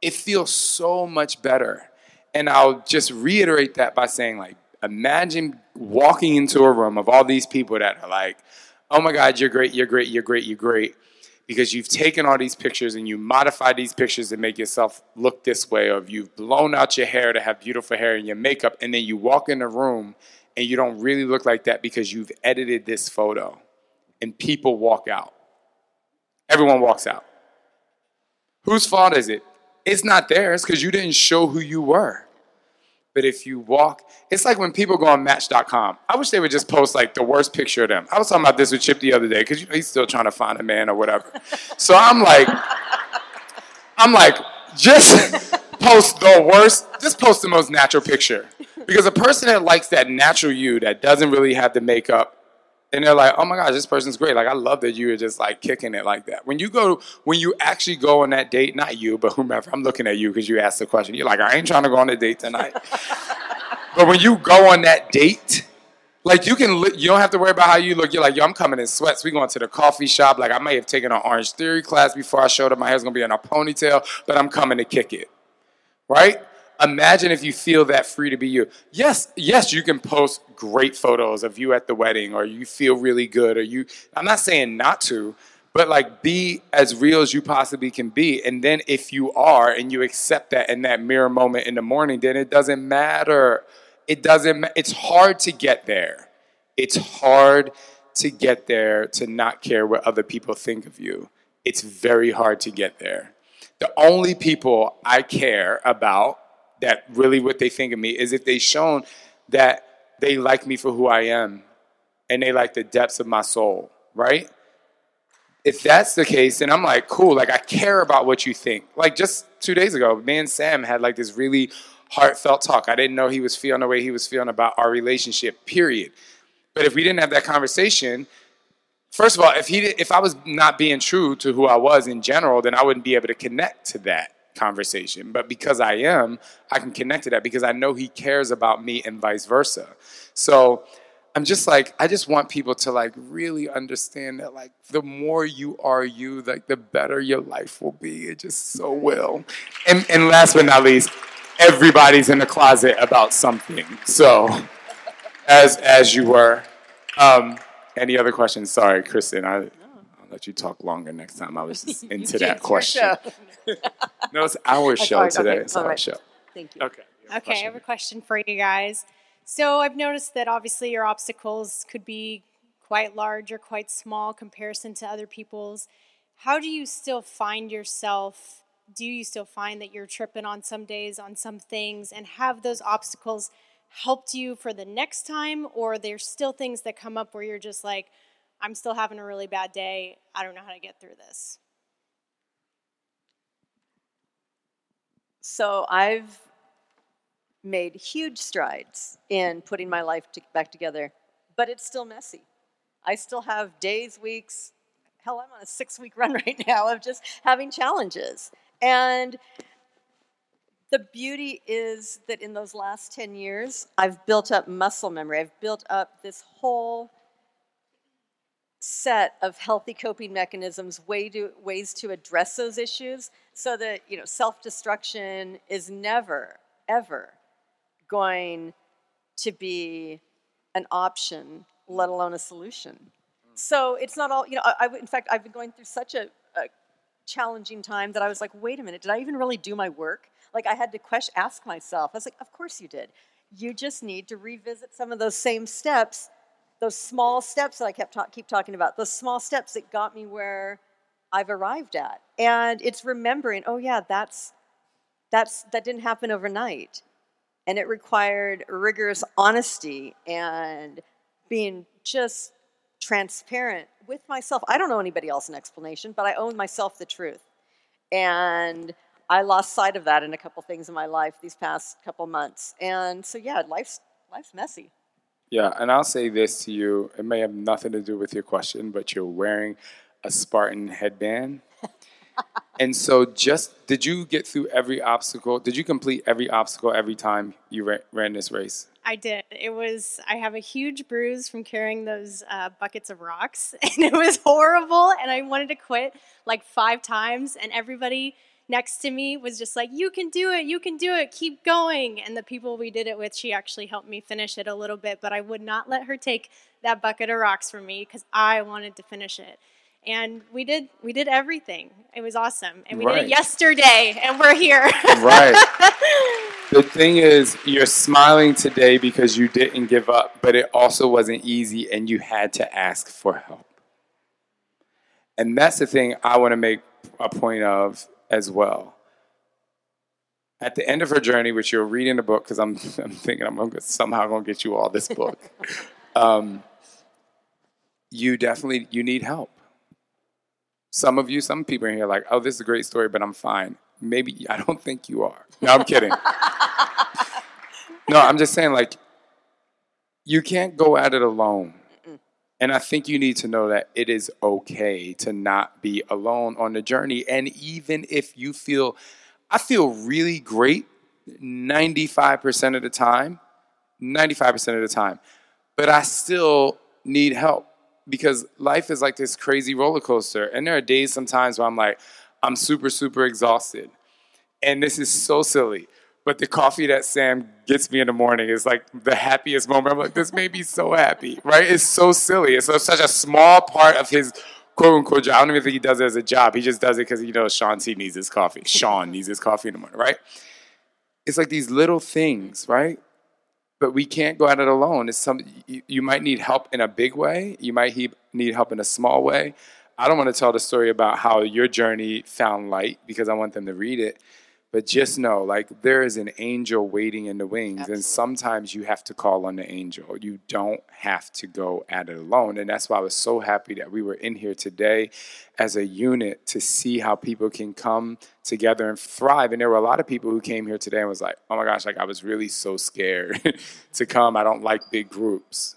It feels so much better. And I'll just reiterate that by saying, like, imagine walking into a room of all these people that are like, oh my God, you're great, you're great, you're great, you're great. Because you've taken all these pictures and you modify these pictures to make yourself look this way, or you've blown out your hair to have beautiful hair and your makeup, and then you walk in the room and you don't really look like that because you've edited this photo and people walk out. Everyone walks out. Whose fault is it? It's not theirs because you didn't show who you were. But if you walk, it's like when people go on Match.com. I wish they would just post like the worst picture of them. I was talking about this with Chip the other day because you know, he's still trying to find a man or whatever. So I'm like, I'm like, just post the worst. Just post the most natural picture because a person that likes that natural you that doesn't really have the makeup and they're like, "Oh my gosh, this person's great! Like, I love that you are just like kicking it like that." When you go, when you actually go on that date, not you, but whomever, I'm looking at you because you asked the question. You're like, "I ain't trying to go on a date tonight." but when you go on that date, like you can, you don't have to worry about how you look. You're like, "Yo, I'm coming in sweats. We going to the coffee shop. Like, I may have taken an Orange Theory class before I showed up. My hair's gonna be in a ponytail, but I'm coming to kick it." Right? Imagine if you feel that free to be you. Yes, yes, you can post great photos of you at the wedding or you feel really good or you I'm not saying not to, but like be as real as you possibly can be. And then if you are and you accept that in that mirror moment in the morning, then it doesn't matter. It doesn't it's hard to get there. It's hard to get there to not care what other people think of you. It's very hard to get there. The only people I care about that really what they think of me is if they've shown that they like me for who I am and they like the depths of my soul, right? If that's the case, then I'm like, cool, like I care about what you think. Like just two days ago, me and Sam had like this really heartfelt talk. I didn't know he was feeling the way he was feeling about our relationship, period. But if we didn't have that conversation, first of all, if he if I was not being true to who I was in general, then I wouldn't be able to connect to that conversation. But because I am, I can connect to that because I know he cares about me and vice versa. So I'm just like, I just want people to like really understand that like the more you are you, like the better your life will be. It just so will. And and last but not least, everybody's in the closet about something. So as as you were. Um, any other questions? Sorry, Kristen. I let you talk longer next time. I was just into that question. no, it's our show today. Okay. It's our right. show. Thank you. Okay. Okay, I have a question for you guys. So I've noticed that obviously your obstacles could be quite large or quite small comparison to other people's. How do you still find yourself? Do you still find that you're tripping on some days on some things and have those obstacles helped you for the next time or there's still things that come up where you're just like, I'm still having a really bad day. I don't know how to get through this. So I've made huge strides in putting my life to, back together, but it's still messy. I still have days, weeks, hell, I'm on a six week run right now of just having challenges. And the beauty is that in those last 10 years, I've built up muscle memory. I've built up this whole set of healthy coping mechanisms, way to, ways to address those issues, so that you know self-destruction is never, ever going to be an option, let alone a solution. Mm. So it's not all, you know, I, I in fact, I've been going through such a, a challenging time that I was like, wait a minute, did I even really do my work? Like I had to question, ask myself. I was like, of course you did. You just need to revisit some of those same steps, those small steps that I kept ta- keep talking about, those small steps that got me where I've arrived at. And it's remembering, oh yeah, that's that's that didn't happen overnight. And it required rigorous honesty and being just transparent with myself. I don't know anybody else an explanation, but I own myself the truth. And I lost sight of that in a couple things in my life these past couple months. And so yeah, life's life's messy. Yeah, and I'll say this to you. It may have nothing to do with your question, but you're wearing a Spartan headband. and so just did you get through every obstacle? Did you complete every obstacle every time you ran, ran this race? I did. It was, I have a huge bruise from carrying those uh, buckets of rocks, and it was horrible. And I wanted to quit like five times, and everybody next to me was just like, You can do it, you can do it, keep going. And the people we did it with, she actually helped me finish it a little bit, but I would not let her take that bucket of rocks from me because I wanted to finish it. And we did we did everything. It was awesome. And we right. did it yesterday and we're here. Right. The thing is you're smiling today because you didn't give up but it also wasn't easy and you had to ask for help. And that's the thing i want to make a point of as well at the end of her journey which you're reading the book because I'm, I'm thinking i'm gonna, somehow going to get you all this book um, you definitely you need help some of you, some people in here, like, oh, this is a great story, but I'm fine. Maybe I don't think you are. No, I'm kidding. no, I'm just saying, like, you can't go at it alone. And I think you need to know that it is okay to not be alone on the journey. And even if you feel, I feel really great 95% of the time, 95% of the time, but I still need help because life is like this crazy roller coaster. And there are days sometimes where I'm like, I'm super, super exhausted. And this is so silly. But the coffee that Sam gets me in the morning is like the happiest moment. I'm like, this made me so happy, right? It's so silly. It's such a small part of his quote unquote job. I don't even think he does it as a job. He just does it because he knows Shaun T needs his coffee. Shaun needs his coffee in the morning, right? It's like these little things, right? but we can't go at it alone. It's some you, you might need help in a big way. You might need help in a small way. I don't want to tell the story about how your journey found light because I want them to read it. But just know, like, there is an angel waiting in the wings. Absolutely. And sometimes you have to call on the angel. You don't have to go at it alone. And that's why I was so happy that we were in here today as a unit to see how people can come together and thrive. And there were a lot of people who came here today and was like, oh my gosh, like, I was really so scared to come. I don't like big groups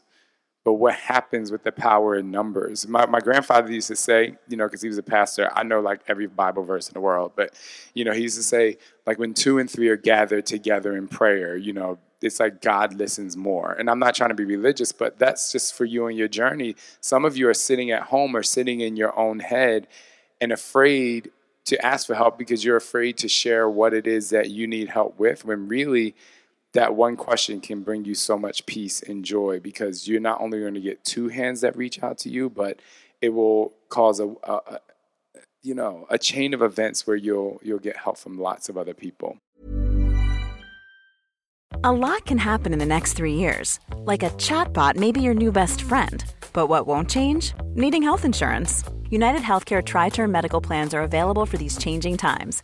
but what happens with the power in numbers. My, my grandfather used to say, you know, because he was a pastor, I know like every Bible verse in the world, but, you know, he used to say, like, when two and three are gathered together in prayer, you know, it's like God listens more. And I'm not trying to be religious, but that's just for you and your journey. Some of you are sitting at home or sitting in your own head and afraid to ask for help because you're afraid to share what it is that you need help with when really that one question can bring you so much peace and joy because you're not only going to get two hands that reach out to you, but it will cause a, a, a you know a chain of events where you'll you'll get help from lots of other people. A lot can happen in the next three years, like a chatbot may be your new best friend. But what won't change? Needing health insurance. United Healthcare Tri Term Medical Plans are available for these changing times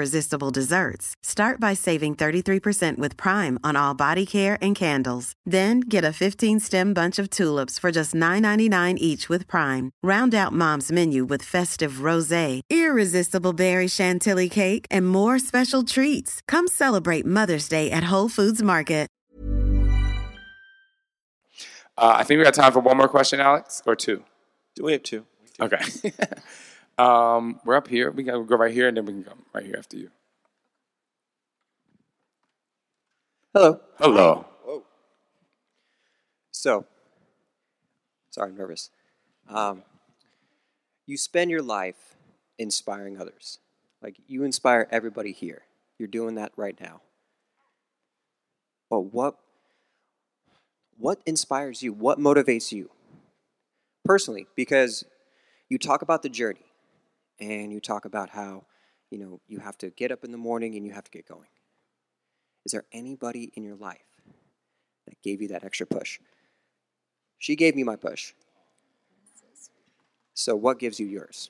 desserts. Start by saving 33% with Prime on all body care and candles. Then get a 15-stem bunch of tulips for just $9.99 each with Prime. Round out Mom's menu with festive rosé, irresistible berry chantilly cake, and more special treats. Come celebrate Mother's Day at Whole Foods Market. Uh, I think we got time for one more question, Alex, or two. We have two. Okay. um, we're up here. We can go right here, and then we can come right here after you. Hello. Hello. So, sorry, I'm nervous. Um, you spend your life inspiring others. Like, you inspire everybody here. You're doing that right now. But what, what inspires you? What motivates you? Personally, because you talk about the journey and you talk about how, you know, you have to get up in the morning and you have to get going. Is there anybody in your life that gave you that extra push? She gave me my push. So what gives you yours?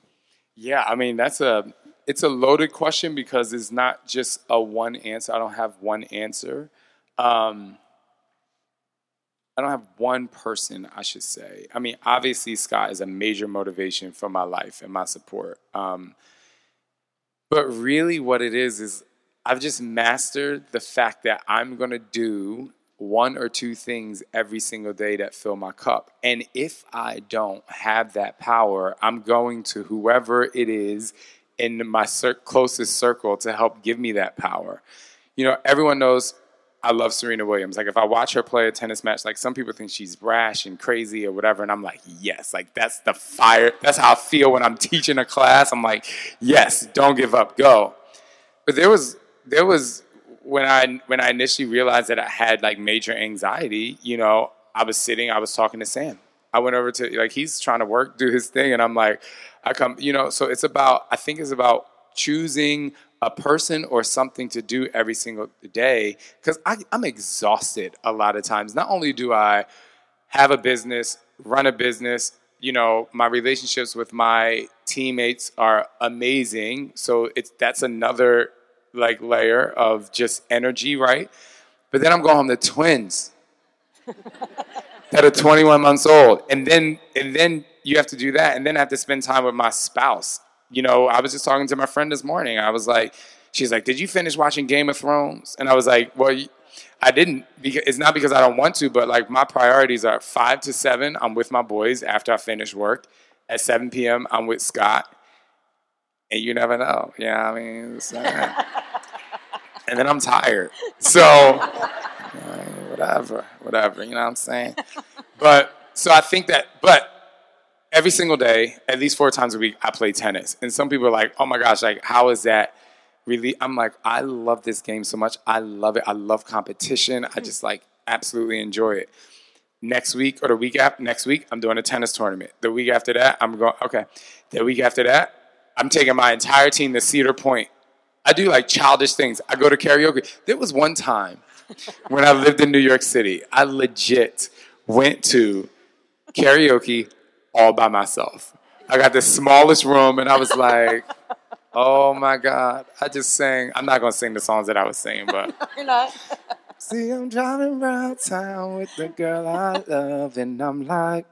Yeah, I mean that's a it's a loaded question because it's not just a one answer. I don't have one answer. Um, I don't have one person, I should say. I mean, obviously, Scott is a major motivation for my life and my support. Um, but really, what it is is I've just mastered the fact that I'm going to do one or two things every single day that fill my cup. And if I don't have that power, I'm going to whoever it is in my cir- closest circle to help give me that power. You know, everyone knows I love Serena Williams. Like if I watch her play a tennis match, like some people think she's brash and crazy or whatever, and I'm like, yes, like that's the fire. That's how I feel when I'm teaching a class. I'm like, yes, don't give up, go. But there was there was when I when I initially realized that I had like major anxiety, you know, I was sitting, I was talking to Sam. I went over to like he's trying to work, do his thing, and I'm like, I come, you know, so it's about I think it's about choosing a person or something to do every single day because I'm exhausted a lot of times. Not only do I have a business, run a business, you know, my relationships with my teammates are amazing. So it's that's another like layer of just energy, right? But then I'm going home to twins that are 21 months old, and then and then you have to do that, and then I have to spend time with my spouse. You know, I was just talking to my friend this morning. I was like, she's like, "Did you finish watching Game of Thrones?" And I was like, "Well." I didn't. It's not because I don't want to, but like my priorities are five to seven. I'm with my boys after I finish work. At 7 p.m., I'm with Scott. And you never know. Yeah, I mean, uh, and then I'm tired. So, whatever, whatever, you know what I'm saying? But, so I think that, but every single day, at least four times a week, I play tennis. And some people are like, oh my gosh, like, how is that really? I'm like, I love this game so much. I love it. I love competition. I just like absolutely enjoy it. Next week or the week after, next week, I'm doing a tennis tournament. The week after that, I'm going, okay. The week after that, I'm taking my entire team to Cedar Point. I do like childish things. I go to karaoke. There was one time when I lived in New York City, I legit went to karaoke all by myself. I got the smallest room and I was like, oh my God. I just sang. I'm not going to sing the songs that I was singing, but. You're not. See, I'm driving around town with the girl I love, and I'm like,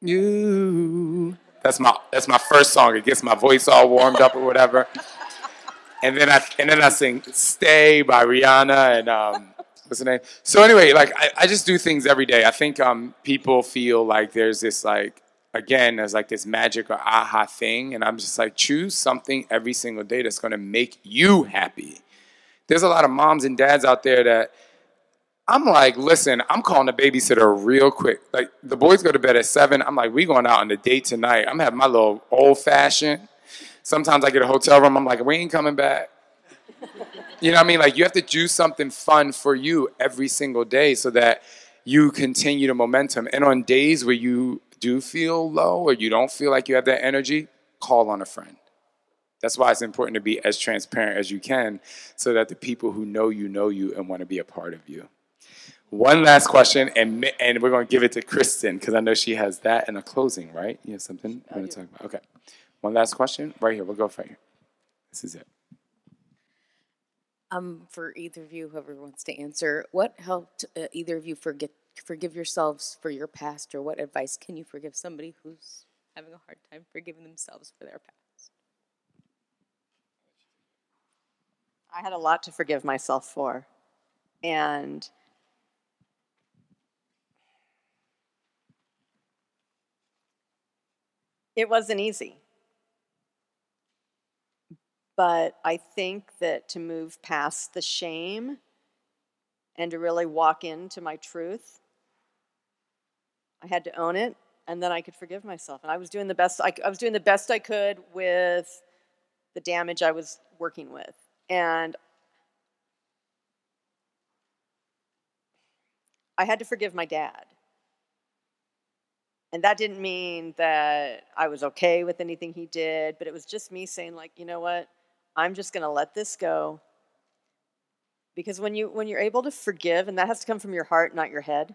you. That's my that's my first song. It gets my voice all warmed up or whatever. And then I and then I sing "Stay" by Rihanna and um, what's the name? So anyway, like I, I just do things every day. I think um, people feel like there's this like again there's like this magic or aha thing, and I'm just like choose something every single day that's going to make you happy. There's a lot of moms and dads out there that I'm like, listen, I'm calling a babysitter real quick. Like the boys go to bed at seven. I'm like, we going out on a date tonight. I'm having my little old fashioned. Sometimes I get a hotel room. I'm like, we ain't coming back. You know what I mean? Like you have to do something fun for you every single day so that you continue the momentum. And on days where you do feel low or you don't feel like you have that energy, call on a friend. That's why it's important to be as transparent as you can so that the people who know you know you and want to be a part of you. One last question, and, and we're going to give it to Kristen because I know she has that in a closing, right? You have something you want to talk about? Okay. One last question, right here. We'll go right here. This is it. Um, for either of you, whoever wants to answer, what helped uh, either of you forget forgive yourselves for your past, or what advice can you forgive somebody who's having a hard time forgiving themselves for their past? I had a lot to forgive myself for. And it wasn't easy. But I think that to move past the shame and to really walk into my truth, I had to own it and then I could forgive myself. And I was doing the best I, I was doing the best I could with the damage I was working with. And I had to forgive my dad. And that didn't mean that I was okay with anything he did, but it was just me saying like, you know what? I'm just going to let this go. Because when you when you're able to forgive and that has to come from your heart, not your head.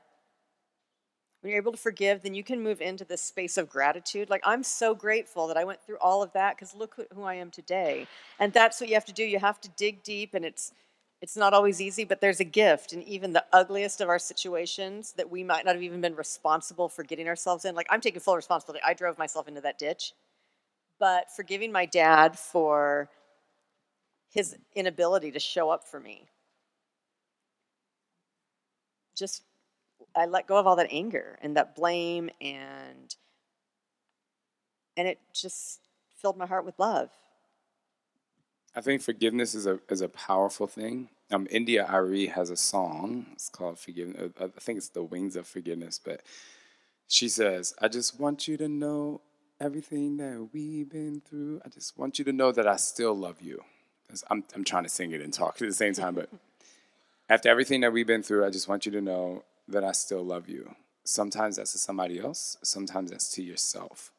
When you're able to forgive, then you can move into this space of gratitude. Like I'm so grateful that I went through all of that cuz look who I am today. And that's what you have to do. You have to dig deep and it's it's not always easy, but there's a gift in even the ugliest of our situations that we might not have even been responsible for getting ourselves in. Like, I'm taking full responsibility. I drove myself into that ditch. But forgiving my dad for his inability to show up for me, just, I let go of all that anger and that blame, and, and it just filled my heart with love. I think forgiveness is a is a powerful thing. Um, India.Arie has a song. It's called "Forgiveness." Uh, I think it's "The Wings of Forgiveness." But she says, "I just want you to know everything that we've been through. I just want you to know that I still love you." I'm I'm trying to sing it and talk at the same time, but after everything that we've been through, I just want you to know that I still love you. Sometimes that's to somebody else. Sometimes that's to yourself.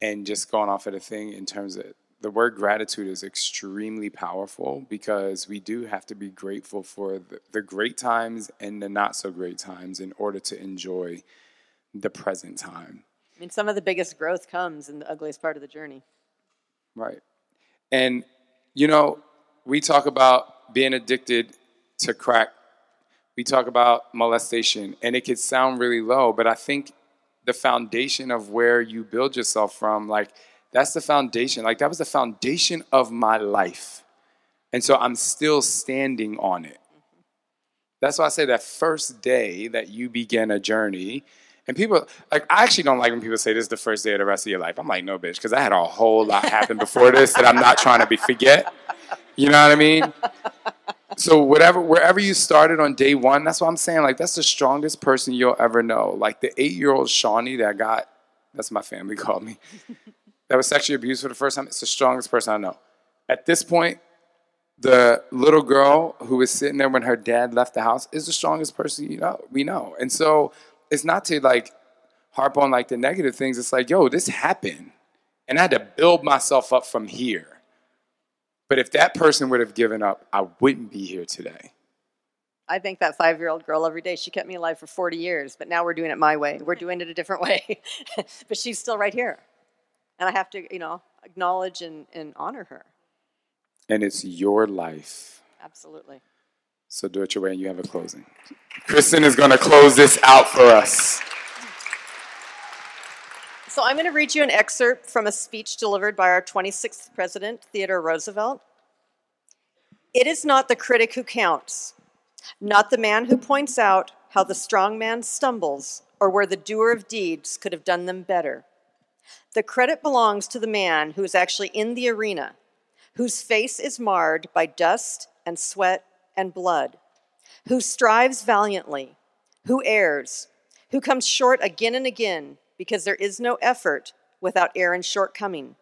And just going off of the thing in terms of the word gratitude is extremely powerful because we do have to be grateful for the, the, great times and the not so great times in order to enjoy the present time. I mean, some of the biggest growth comes in the ugliest part of the journey. Right. And, you know, we talk about being addicted to crack, we talk about molestation, and it could sound really low, but I think the foundation of where you build yourself from, like, that's the foundation. Like that was the foundation of my life. And so I'm still standing on it. That's why I say that first day that you begin a journey, and people like I actually don't like when people say this is the first day of the rest of your life. I'm like, no, bitch, because I had a whole lot happen before this that I'm not trying to be forget. You know what I mean? So whatever wherever you started on day one, that's what I'm saying. Like that's the strongest person you'll ever know. Like the eight year old Shawnee that got that's my family called me that was sexually abused for the first time, it's the strongest person I know. At this point, the little girl who was sitting there when her dad left the house is the strongest person you know we know. And so it's not to like harp on like the negative things. It's like, yo, this happened. And I had to build myself up from here. But if that person would have given up, I wouldn't be here today. I thank that five year old girl every day. She kept me alive for 40 years, but now we're doing it my way. We're doing it a different way. but she's still right here and I have to, you know, acknowledge and, and honor her. And it's your life. Absolutely. So do it your way, and you have a closing. Kristen is going to close this out for us. So I'm going to read you an excerpt from a speech delivered by our 26th president, Theodore Roosevelt. It is not the critic who counts, not the man who points out how the strong man stumbles or where the doer of deeds could have done them better. The credit belongs to the man who is actually in the arena, whose face is marred by dust and sweat and blood, who strives valiantly, who errs, who comes short again and again because there is no effort without and shortcoming,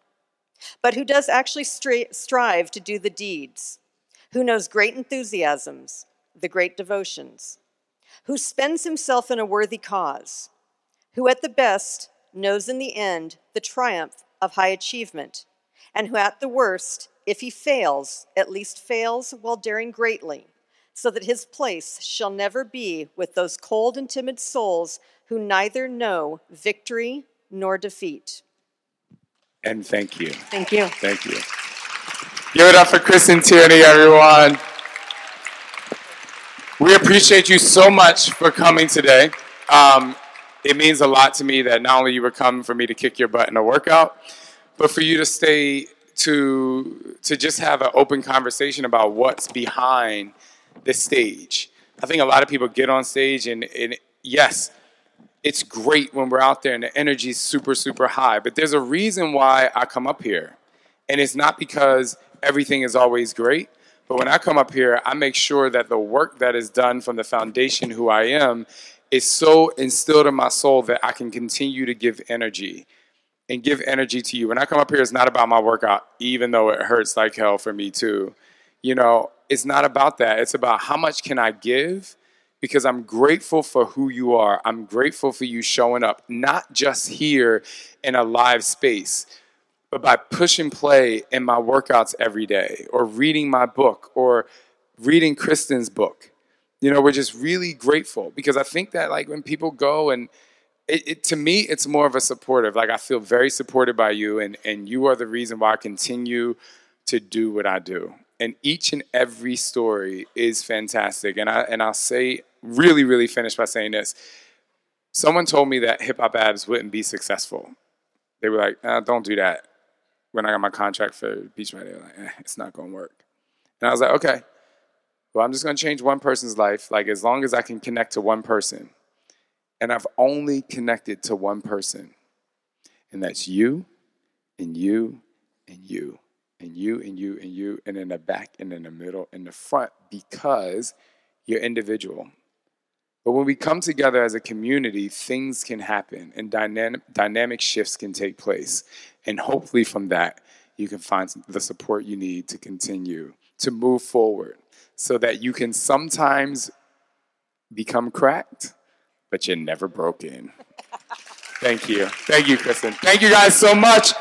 but who does actually strive to do the deeds, who knows great enthusiasms, the great devotions, who spends himself in a worthy cause, who at the best knows in the end the triumph of high achievement, and who at the worst, if he fails, at least fails while daring greatly, so that his place shall never be with those cold and timid souls who neither know victory nor defeat. And thank you. Thank you. Thank you. Give it up for Kristen Tierney, everyone. We appreciate you so much for coming today. Um, it means a lot to me that not only you were coming for me to kick your butt in a workout, but for you to stay to to just have an open conversation about what's behind the stage. I think a lot of people get on stage and, and yes, it's great when we're out there and the energy is super, super high. But there's a reason why I come up here. And it's not because everything is always great. But when I come up here, I make sure that the work that is done from the foundation who I am is so instilled in my soul that I can continue to give energy and give energy to you. When I come up here, it's not about my workout, even though it hurts like hell for me too. You know, it's not about that. It's about how much can I give because I'm grateful for who you are. I'm grateful for you showing up, not just here in a live space, but by pushing play in my workouts every day or reading my book or reading Kristen's book. You know, we're just really grateful because I think that like when people go and it, it, to me, it's more of a supportive. Like I feel very supported by you, and and you are the reason why I continue to do what I do. And each and every story is fantastic. And I and I'll say really, really finish by saying this. Someone told me that hip hop abs wouldn't be successful. They were like, uh, "Don't do that." When I got my contract for Beach Right, they like, eh, "It's not going to work." And I was like, "Okay, well, I'm just going to change one person's life. Like as long as I can connect to one person." And I've only connected to one person, and that's you, and you, and you, and you, and you, and you, and in the back, and in the middle, and the front, because you're individual. But when we come together as a community, things can happen and dynamic, dynamic shifts can take place. And hopefully, from that, you can find the support you need to continue to move forward so that you can sometimes become cracked, but you're never broken. Thank you. Thank you, Kristen. Thank you guys so much.